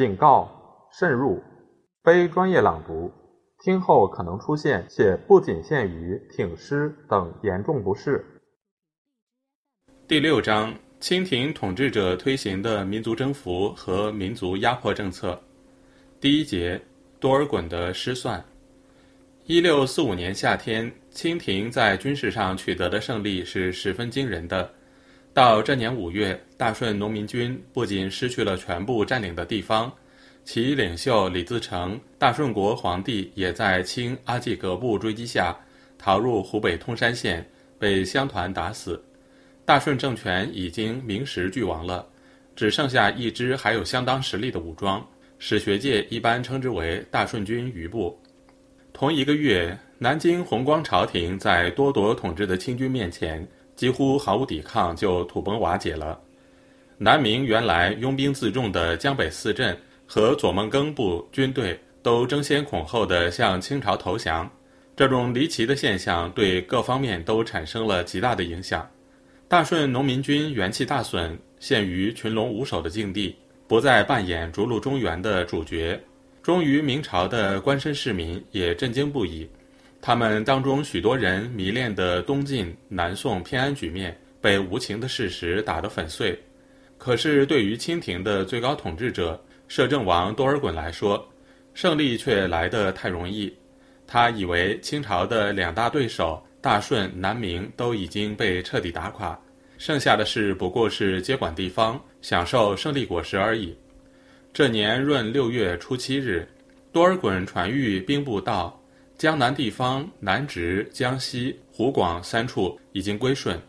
警告：慎入，非专业朗读，听后可能出现且不仅限于挺尸等严重不适。第六章：清廷统治者推行的民族征服和民族压迫政策。第一节：多尔衮的失算。一六四五年夏天，清廷在军事上取得的胜利是十分惊人的。到这年五月，大顺农民军不仅失去了全部占领的地方，其领袖李自成，大顺国皇帝也在清阿济格部追击下逃入湖北通山县，被乡团打死。大顺政权已经名实俱亡了，只剩下一支还有相当实力的武装，史学界一般称之为大顺军余部。同一个月，南京弘光朝廷在多铎统治的清军面前几乎毫无抵抗，就土崩瓦解了。南明原来拥兵自重的江北四镇和左孟庚部军队都争先恐后地向清朝投降，这种离奇的现象对各方面都产生了极大的影响。大顺农民军元气大损，陷于群龙无首的境地，不再扮演逐鹿中原的主角。忠于明朝的官绅市民也震惊不已，他们当中许多人迷恋的东晋、南宋偏安局面被无情的事实打得粉碎。可是，对于清廷的最高统治者摄政王多尔衮来说，胜利却来得太容易。他以为清朝的两大对手大顺、南明都已经被彻底打垮，剩下的事不过是接管地方、享受胜利果实而已。这年闰六月初七日，多尔衮传谕兵部道：江南地方南直、江西、湖广三处已经归顺，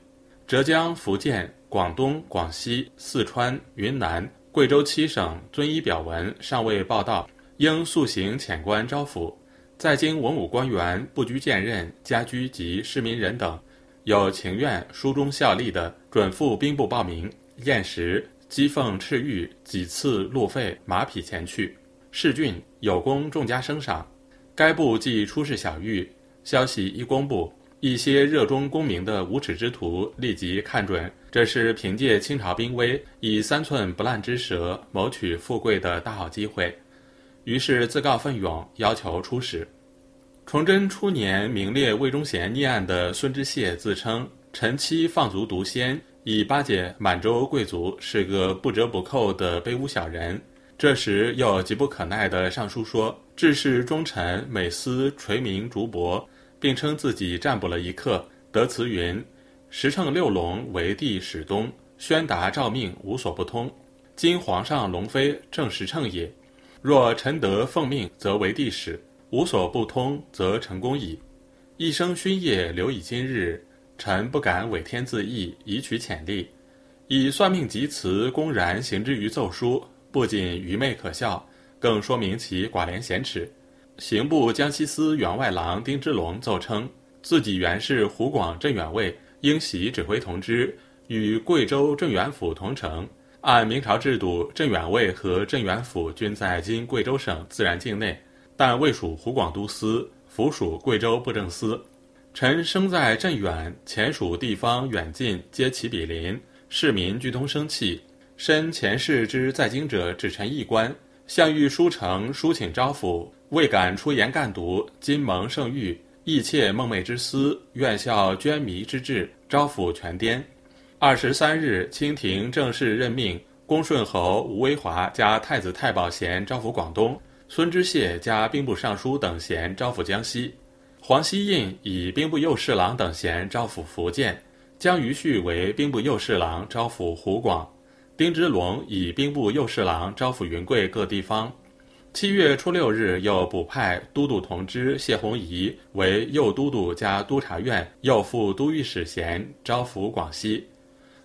浙江、福建、广东、广西、四川、云南、贵州七省遵依表文尚未报到，应速行遣官招抚。在京文武官员、不拘剑任、家居及市民人等，有情愿书中效力的，准赴兵部报名验时。讥讽赤玉几次路费马匹前去，世郡有功众加升赏。该部既出示小玉，消息一公布，一些热衷功名的无耻之徒立即看准这是凭借清朝兵威以三寸不烂之舌谋取富贵的大好机会，于是自告奋勇要求出使。崇祯初年名列魏忠贤逆案的孙知燮自称臣妻放逐毒仙。以巴结满洲贵族是个不折不扣的卑污小人。这时又急不可耐地上书说：“致仕忠臣每思垂名竹帛，并称自己占卜了一刻，得词云：‘时乘六龙为帝始东，宣达诏命无所不通。今皇上龙飞正时乘也。若臣得奉命，则为帝使；无所不通，则成功矣。一生勋业留以今日。’”臣不敢违天自缢，以取潜力，以算命及辞公然行之于奏书，不仅愚昧可笑，更说明其寡廉鲜耻。刑部江西司员外郎丁之龙奏称，自己原是湖广镇远卫，应袭指挥同知，与贵州镇远府同城。按明朝制度，镇远卫和镇远府均在今贵州省自然境内，但未属湖广都司，府属贵州布政司。臣生在镇远，前属地方远近皆其比邻，市民俱通生气。身前世之在京者，只臣一官，向欲书呈书请招抚，未敢出言干读。今蒙圣谕，意切梦寐之思，愿效捐迷之志，招抚全颠。二十三日，清廷正式任命恭顺侯吴威华加太子太保衔招抚广东，孙知谢加兵部尚书等衔招抚江西。黄希印以兵部右侍郎等衔招抚福建，江于旭为兵部右侍郎招抚湖广，丁之龙以兵部右侍郎招抚云贵各地方。七月初六日，又补派都督同知谢弘仪为右都督加督察院右副都御史衔招抚广西。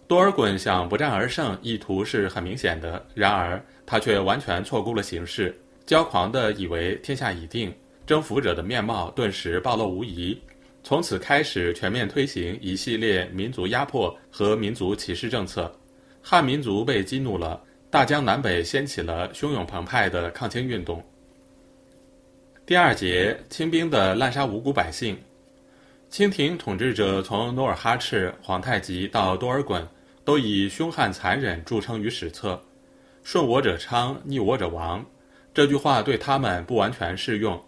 多尔衮想不战而胜，意图是很明显的，然而他却完全错估了形势，骄狂地以为天下已定。征服者的面貌顿时暴露无遗，从此开始全面推行一系列民族压迫和民族歧视政策，汉民族被激怒了，大江南北掀起了汹涌澎湃的抗清运动。第二节，清兵的滥杀无辜百姓，清廷统治者从努尔哈赤、皇太极到多尔衮，都以凶悍残忍著称于史册。顺我者昌，逆我者亡。这句话对他们不完全适用，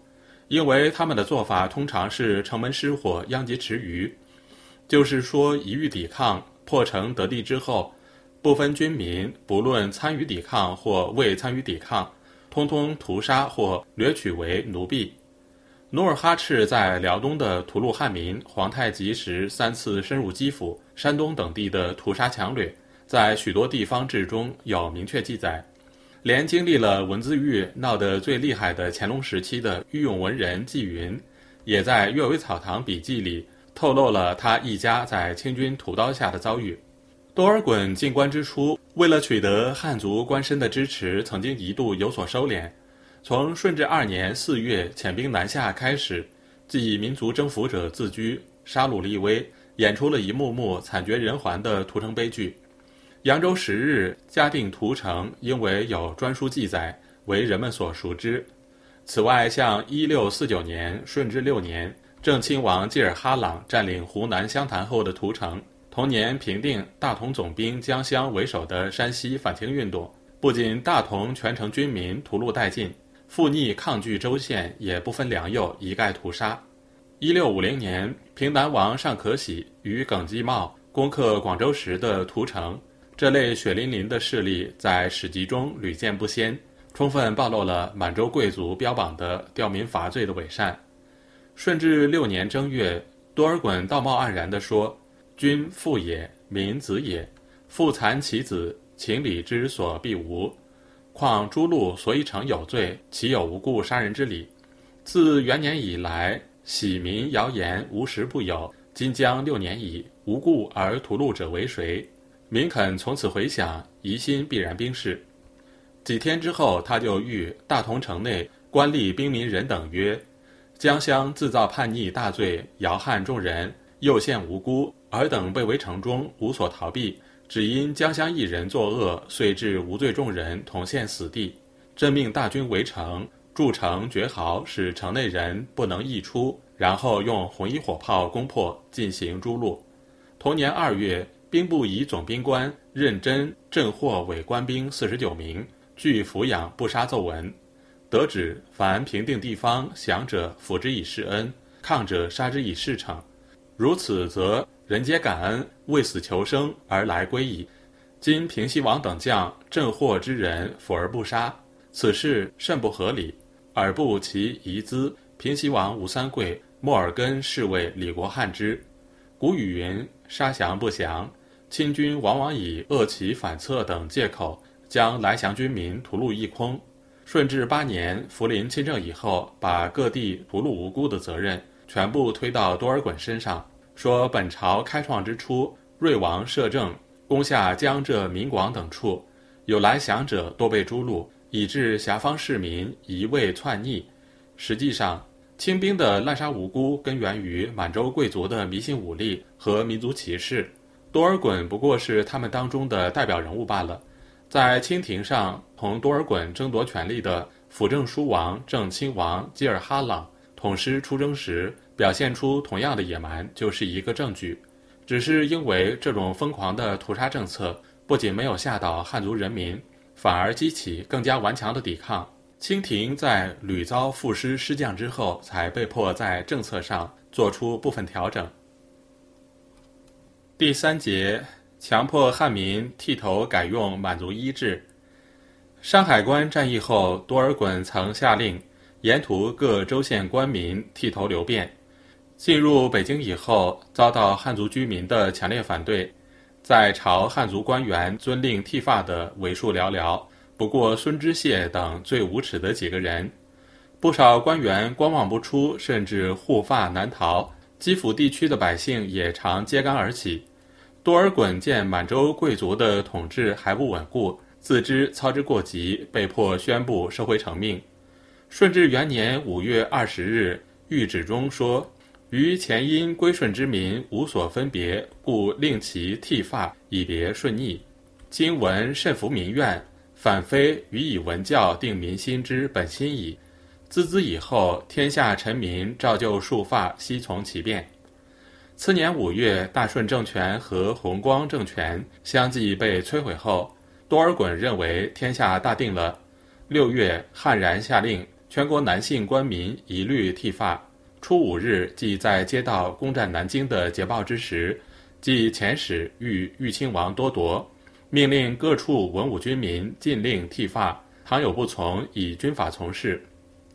因为他们的做法通常是城门失火，殃及池鱼，就是说一遇抵抗，破城得地之后，部分军民不论参与抵抗或未参与抵抗，通通屠杀或掠取为奴婢。努尔哈赤在辽东的吐鲁汉民、皇太极时三次深入基辅、山东等地的屠杀强掠，在许多地方志中有明确记载。连经历了文字狱闹得最厉害的乾隆时期的御用文人纪云，也在《阅微草堂笔记》里透露了他一家在清军屠刀下的遭遇。多尔衮进关之初，为了取得汉族官绅的支持，曾经一度有所收敛。从顺治二年四月遣兵南下开始，即以民族征服者自居，杀戮立威，演出了一幕幕惨绝人寰的屠城悲剧。扬州十日嘉定屠城，因为有专书记载，为人们所熟知。此外，像一六四九年顺治六年正亲王济尔哈朗占领湖南湘潭后的屠城，同年平定大同总兵江襄为首的山西反清运动，不仅大同全城军民屠戮殆尽。附逆抗拒州县也不分良莠，一概屠杀。一六五零年，平南王尚可喜与耿继茂攻克广州时的屠城，这类血淋淋的事例在史籍中屡见不鲜，充分暴露了满洲贵族标榜的吊民伐罪的伪善。顺治六年正月，多尔衮道貌岸然地说：“君父也，民子也，父残其子，情理之所必无。”况诸路所以成有罪，岂有无故杀人之理？自元年以来，喜民谣言无时不有。今将六年矣，无故而屠戮者为谁？民肯从此回想，疑心必然兵士。几天之后，他就谕大同城内官吏兵民人等曰：“江乡自造叛逆大罪，摇撼众人，又陷无辜，尔等被围城中，无所逃避。”只因江乡一人作恶，遂致无罪众人同陷死地。朕命大军围城，筑城绝壕，使城内人不能溢出，然后用红衣火炮攻破，进行诛戮。同年二月，兵部以总兵官认真镇获伪官兵四十九名，据抚养不杀奏文。得旨，凡平定地方降者，抚之以示恩；抗者，杀之以示惩。如此，则。人皆感恩，为死求生而来归矣。今平西王等将镇祸之人，抚而不杀，此事甚不合理。尔不其遗资，平西王吴三桂、莫尔根侍卫李国汉之。古语云：“杀降不降。”清军往往以恶其反侧等借口，将来降军民屠戮一空。顺治八年，福临亲政以后，把各地屠戮无辜的责任全部推到多尔衮身上。说本朝开创之初，瑞王摄政，攻下江浙闽广等处，有来降者多被诛戮，以致辖方市民一味篡逆。实际上，清兵的滥杀无辜，根源于满洲贵族的迷信武力和民族歧视。多尔衮不过是他们当中的代表人物罢了。在清廷上同多尔衮争夺权力的辅政书王正亲王济尔哈朗统师出征时。表现出同样的野蛮，就是一个证据。只是因为这种疯狂的屠杀政策，不仅没有吓倒汉族人民，反而激起更加顽强的抵抗。清廷在屡遭赋师失将之后，才被迫在政策上做出部分调整。第三节，强迫汉民剃头改用满族衣制。山海关战役后，多尔衮曾下令，沿途各州县官民剃头留辫。进入北京以后，遭到汉族居民的强烈反对，在朝汉族官员遵令剃发的为数寥寥，不过孙知谢等最无耻的几个人。不少官员观望不出，甚至护发难逃。基辅地区的百姓也常揭竿而起。多尔衮见满洲贵族的统治还不稳固，自知操之过急，被迫宣布收回成命。顺治元年五月二十日，谕旨中说。于前因归顺之民无所分别，故令其剃发以别顺逆。今闻甚服民愿，反非予以文教定民心之本心矣。自兹以后，天下臣民照旧束发，悉从其变。次年五月，大顺政权和弘光政权相继被摧毁后，多尔衮认为天下大定了，六月悍然下令，全国男性官民一律剃发。初五日，即在接到攻占南京的捷报之时，即遣使谕豫亲王多铎，命令各处文武军民禁令剃发，倘有不从，以军法从事。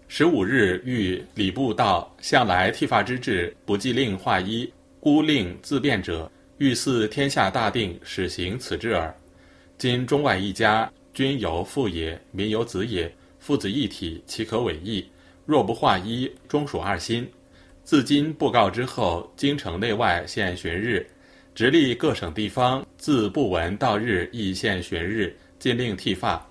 十五日，谕礼部道：向来剃发之制，不计令化衣，孤令自便者，欲似天下大定，始行此制耳。今中外一家，君有父也，民有子也，父子一体，其可违义？若不化衣，终属二心。自今布告之后，京城内外限旬日，直隶各省地方自不闻到日，亦限旬日，禁令剃发。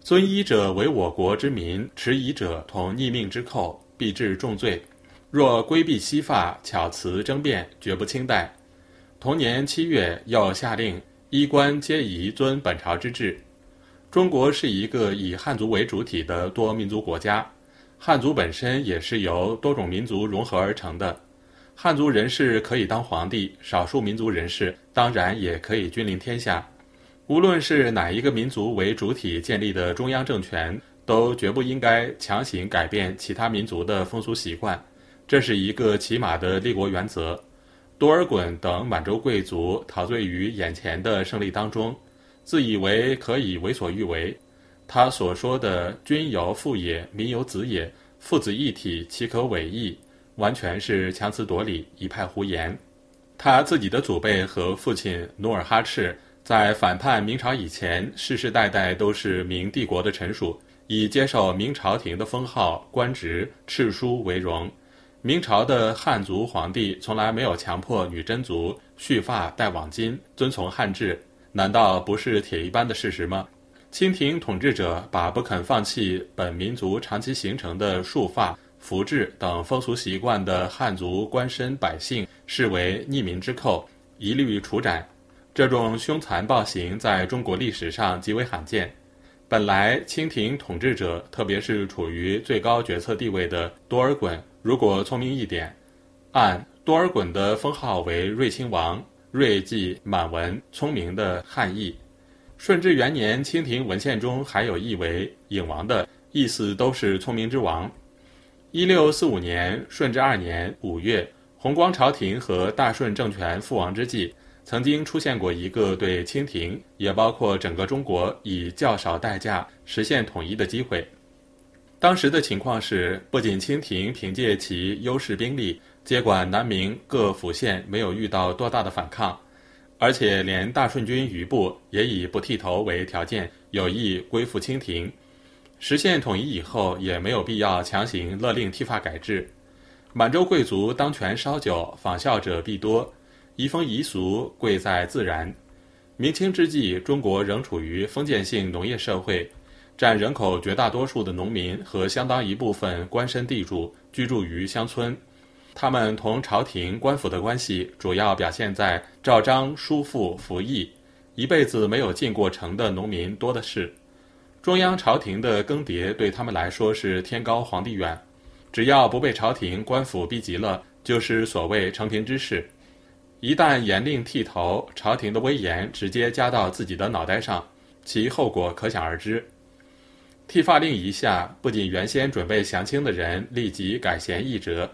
遵医者为我国之民，迟疑者同逆命之寇，必致重罪。若规避西发，巧辞争辩，绝不轻待。同年七月，又下令衣冠皆宜遵本朝之制。中国是一个以汉族为主体的多民族国家，汉族本身也是由多种民族融合而成的。汉族人士可以当皇帝，少数民族人士当然也可以君临天下。无论是哪一个民族为主体建立的中央政权，都绝不应该强行改变其他民族的风俗习惯，这是一个起码的立国原则。多尔衮等满洲贵族陶醉于眼前的胜利当中，自以为可以为所欲为。他所说的“君有父也，民有子也，父子一体，其可违义”，完全是强词夺理，一派胡言。他自己的祖辈和父亲努尔哈赤。在反叛明朝以前，世世代代都是明帝国的臣属，以接受明朝廷的封号、官职、敕书为荣。明朝的汉族皇帝从来没有强迫女真族蓄发戴网巾，遵从汉制，难道不是铁一般的事实吗？清廷统治者把不肯放弃本民族长期形成的束发、服制等风俗习惯的汉族官绅百姓视为逆民之寇，一律处斩。这种凶残暴行在中国历史上极为罕见。本来清廷统治者，特别是处于最高决策地位的多尔衮，如果聪明一点，按多尔衮的封号为睿亲王，睿即满文聪明的汉译。顺治元年，清廷文献中还有译为影王的意思，都是聪明之王。一六四五年，顺治二年五月，弘光朝廷和大顺政权覆亡之际。曾经出现过一个对清廷，也包括整个中国以较少代价实现统一的机会。当时的情况是，不仅清廷凭借其优势兵力接管南明各府县，没有遇到多大的反抗，而且连大顺军余部也以不剃头为条件，有意归附清廷。实现统一以后，也没有必要强行勒令剃发改制。满洲贵族当权稍久，仿效者必多。移风易俗，贵在自然。明清之际，中国仍处于封建性农业社会，占人口绝大多数的农民和相当一部分官绅地主居住于乡村，他们同朝廷官府的关系主要表现在照章书赋服役，一辈子没有进过城的农民多的是。中央朝廷的更迭对他们来说是天高皇帝远，只要不被朝廷官府逼急了，就是所谓成平之事。一旦严令剃头，朝廷的威严直接加到自己的脑袋上，其后果可想而知。剃发令一下，不仅原先准备降清的人立即改弦易辙，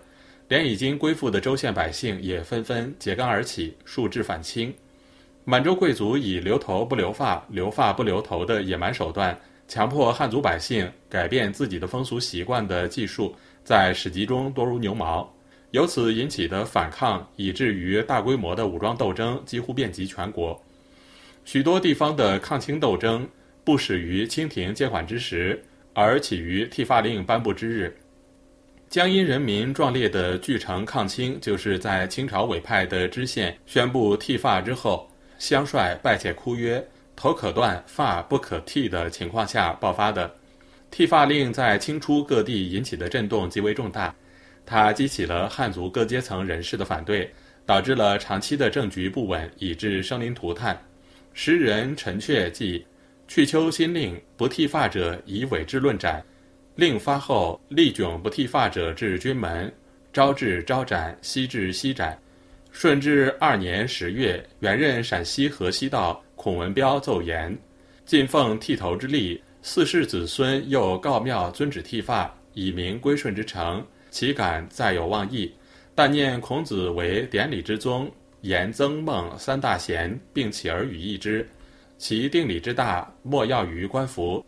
连已经归附的州县百姓也纷纷揭竿而起，竖志反清。满洲贵族以留头不留发、留发不留头的野蛮手段，强迫汉族百姓改变自己的风俗习惯的技术，在史籍中多如牛毛。由此引起的反抗，以至于大规模的武装斗争几乎遍及全国。许多地方的抗清斗争不始于清廷接管之时，而起于剃发令颁布之日。江阴人民壮烈的聚城抗清，就是在清朝委派的知县宣布剃发之后，乡帅拜且哭曰：“头可断，发不可剃”的情况下爆发的。剃发令在清初各地引起的震动极为重大。它激起了汉族各阶层人士的反对，导致了长期的政局不稳，以致生灵涂炭。时人陈确记：去秋新令，不剃发者以伪制论斩。令发后，力窘不剃发者至军门，朝至朝斩，夕至夕斩。顺治二年十月，原任陕西河西道孔文彪奏言：尽奉剃头之例，四世子孙又告庙遵旨剃发，以明归顺之诚，岂敢再有妄议？但念孔子为典礼之宗，言曾孟三大贤并起而语义之，其定礼之大，莫要于官服。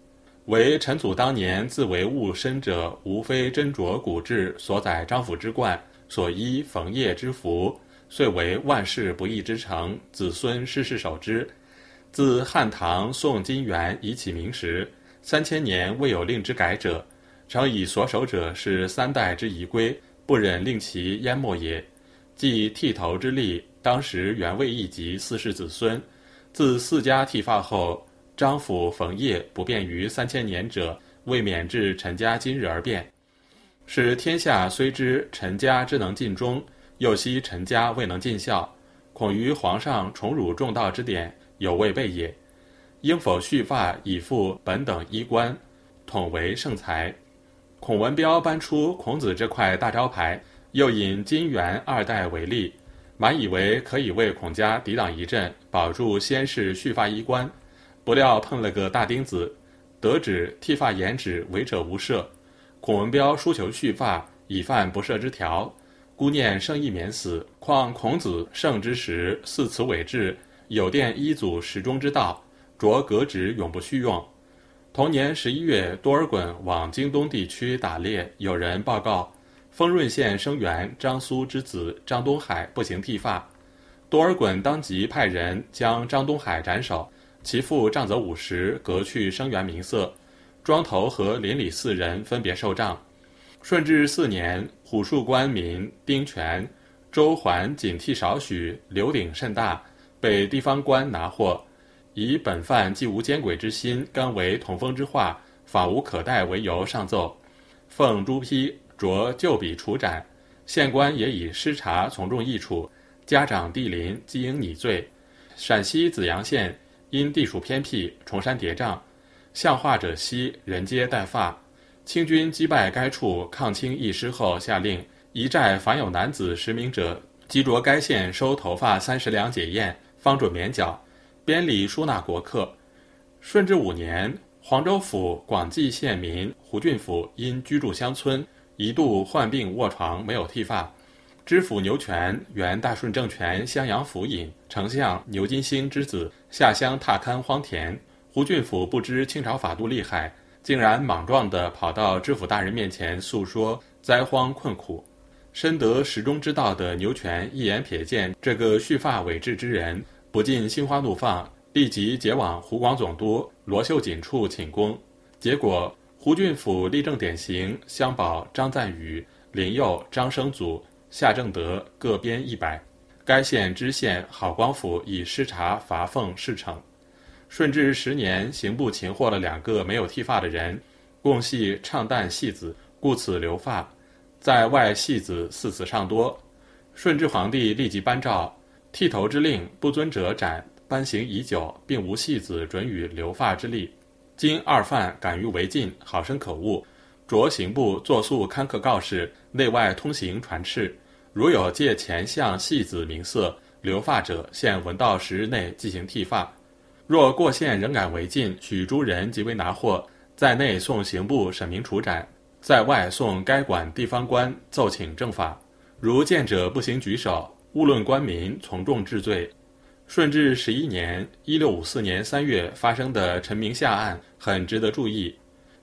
为臣祖当年自为物身者，无非斟酌古制所载张府之冠，所依冯业之服，遂为万世不易之成，子孙世世守之。自汉唐宋金元以起名时，三千年未有令之改者，常以所守者是三代之遗规，不忍令其淹没也。即剃头之例，当时原未易及四世子孙，自四家剃发后，张府冯业不便于三千年者，未免至陈家今日而变，使天下虽知陈家之能尽忠，又惜陈家未能尽孝，恐于皇上宠辱重道之典。有未备也，应否蓄发以复本等衣冠，统为圣才。孔文彪搬出孔子这块大招牌，又引金元二代为例，满以为可以为孔家抵挡一阵，保住先世蓄发衣冠。不料碰了个大钉子，得指剃发言止，违者无赦。孔文彪书求续发，已犯不赦之条，孤念圣意免死。况孔子圣之时，似此伪制。有殿一祖始终之道，着革职永不续用。同年十一月，多尔衮往京东地区打猎，有人报告，丰润县生员张苏之子张东海不行剃发，多尔衮当即派人将张东海斩首，其父杖责五十，革去生员名色。庄头和邻里四人分别受杖。顺治四年，虎树官民丁权、周环警惕少许，刘鼎甚大。被地方官拿获，以本犯既无奸诡之心，甘为同风之化，法无可待为由上奏，奉朱批着旧笔处斩。县官也以失察从重议处，家长地邻即应拟罪。陕西子阳县因地处偏僻，崇山叠嶂，向化者稀，人皆带发。清军击败该处抗清义师后，下令一寨凡有男子十名者，即着该县收头发三十两解验。方准免缴，编礼书纳国客。顺治五年，黄州府广济县民胡俊甫因居住乡村，一度患病卧床，没有剃发。知府牛泉原大顺政权襄阳府尹，丞相牛金星之子，下乡踏勘荒田。胡俊甫不知清朝法度厉害，竟然莽撞地跑到知府大人面前诉说灾荒困苦。深得时中之道的牛泉一眼瞥见这个蓄发伟志之人，不禁心花怒放，立即解往湖广总督罗秀锦处请功。结果胡俊甫立正典型，相保张赞宇、林佑、张生祖、夏正德各编一百。该县知县郝光甫以失察罚俸事惩。顺治十年，刑部擒获了两个没有剃发的人，共系唱旦戏子，故此留发。在外戏子四子尚多，顺治皇帝立即颁诏，剃头之令不遵者斩。颁行已久，并无戏子准予留发之例。今二犯敢于违禁，好生可恶。着刑部作速刊刻告示，内外通行传敕。如有借前项戏子名色留发者，限文道十日内进行剃发。若过限仍敢违禁，许诸人即为拿获，在内送刑部审明处斩。在外送该管地方官奏请正法，如见者不行举手，勿论官民，从重治罪。顺治十一年（一六五四年）三月发生的陈明夏案很值得注意。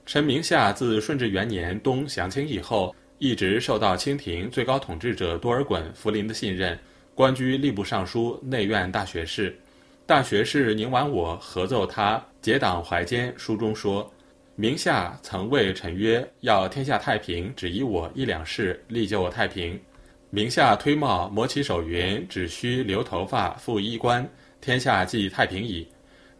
陈明夏自顺治元年冬降清以后，一直受到清廷最高统治者多尔衮、福临的信任，官居吏部尚书、内院大学士。大学士宁完我合奏他结党怀奸书中说。明夏曾谓臣曰：“要天下太平，只依我一两事，力救太平。”明夏推帽，摩起手云：“只需留头发，复衣冠，天下即太平矣。”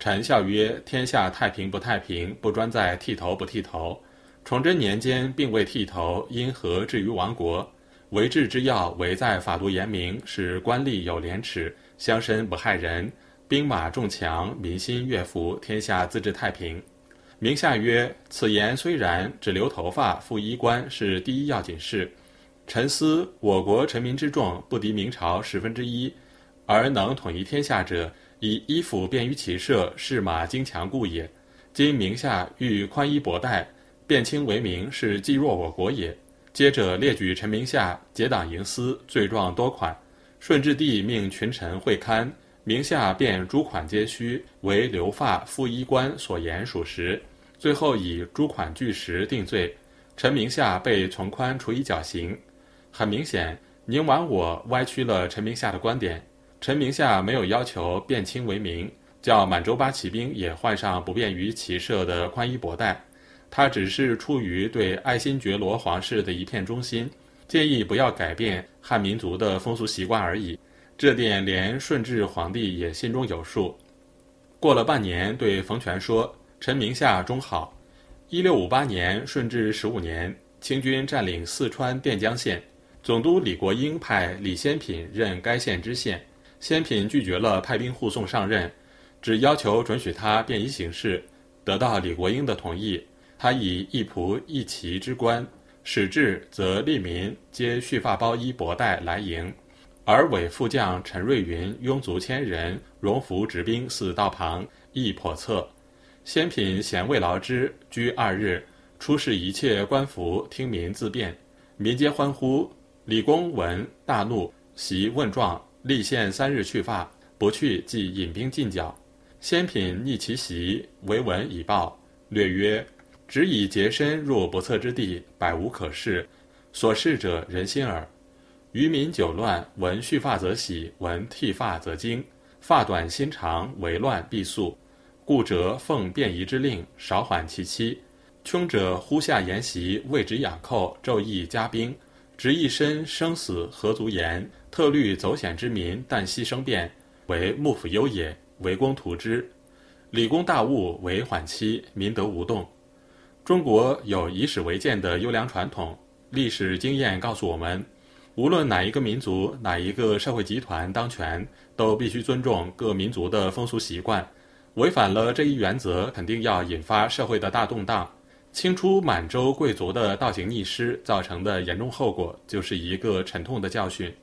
臣笑曰：“天下太平不太平，不专在剃头不剃头。崇祯年间并未剃头，因何至于亡国？为治之要，唯在法度严明，使官吏有廉耻，乡绅不害人，兵马重强，民心悦服，天下自治太平。”明夏曰：“此言虽然，只留头发、复衣冠是第一要紧事。臣思我国臣民之众不敌明朝十分之一，而能统一天下者，以衣服便于骑射，是马精强故也。今明夏欲宽衣薄带，变清为名，是济弱我国也。接着列举陈明夏结党营私，罪状多款。顺治帝命群臣会勘，明夏便诸款皆虚，为留发复衣官所言属实。最后以诸款俱实定罪。陈明夏被从宽处以绞刑。很明显，宁王我歪曲了陈明夏的观点。陈明夏没有要求变清为名，叫满洲八旗兵也换上不便于骑射的宽衣薄带。他只是出于对爱新觉罗皇室的一片忠心，建议不要改变汉民族的风俗习惯而已。这点连顺治皇帝也心中有数。过了半年，对冯全说：“臣明夏忠好。”一六五八年，顺治十五年，清军占领四川垫江县，总督李国英派李先品任该县知县。先品拒绝了派兵护送上任，只要求准许他便衣行事，得到李国英的同意。他以一仆一骑之官，使至则吏民皆蓄发包衣薄带来迎，而伪副将陈瑞云拥卒千人，荣服执兵四道旁，亦叵测。先品嫌未劳之，居二日，出示一切官服，听民自辩，民皆欢呼。李公闻大怒，袭问状，立限三日去发，不去即引兵进剿。先品逆其袭，为文以报，略曰。只以洁身入不测之地，百无可事。所事者人心耳。渔民久乱，闻蓄发则喜，闻剃发则惊。发短心长，为乱必速。故折奉便宜之令，少缓其期。穷者忽下言袭，谓之养寇，骤议加兵，执一身生死何足言？特虑走险之民，旦夕生变，为幕府忧也。为公图之。理公大悟，为缓期，民得无动。中国有以史为鉴的优良传统，历史经验告诉我们，无论哪一个民族、哪一个社会集团当权，都必须尊重各民族的风俗习惯。违反了这一原则，肯定要引发社会的大动荡。清初满洲贵族的倒行逆施造成的严重后果，就是一个沉痛的教训。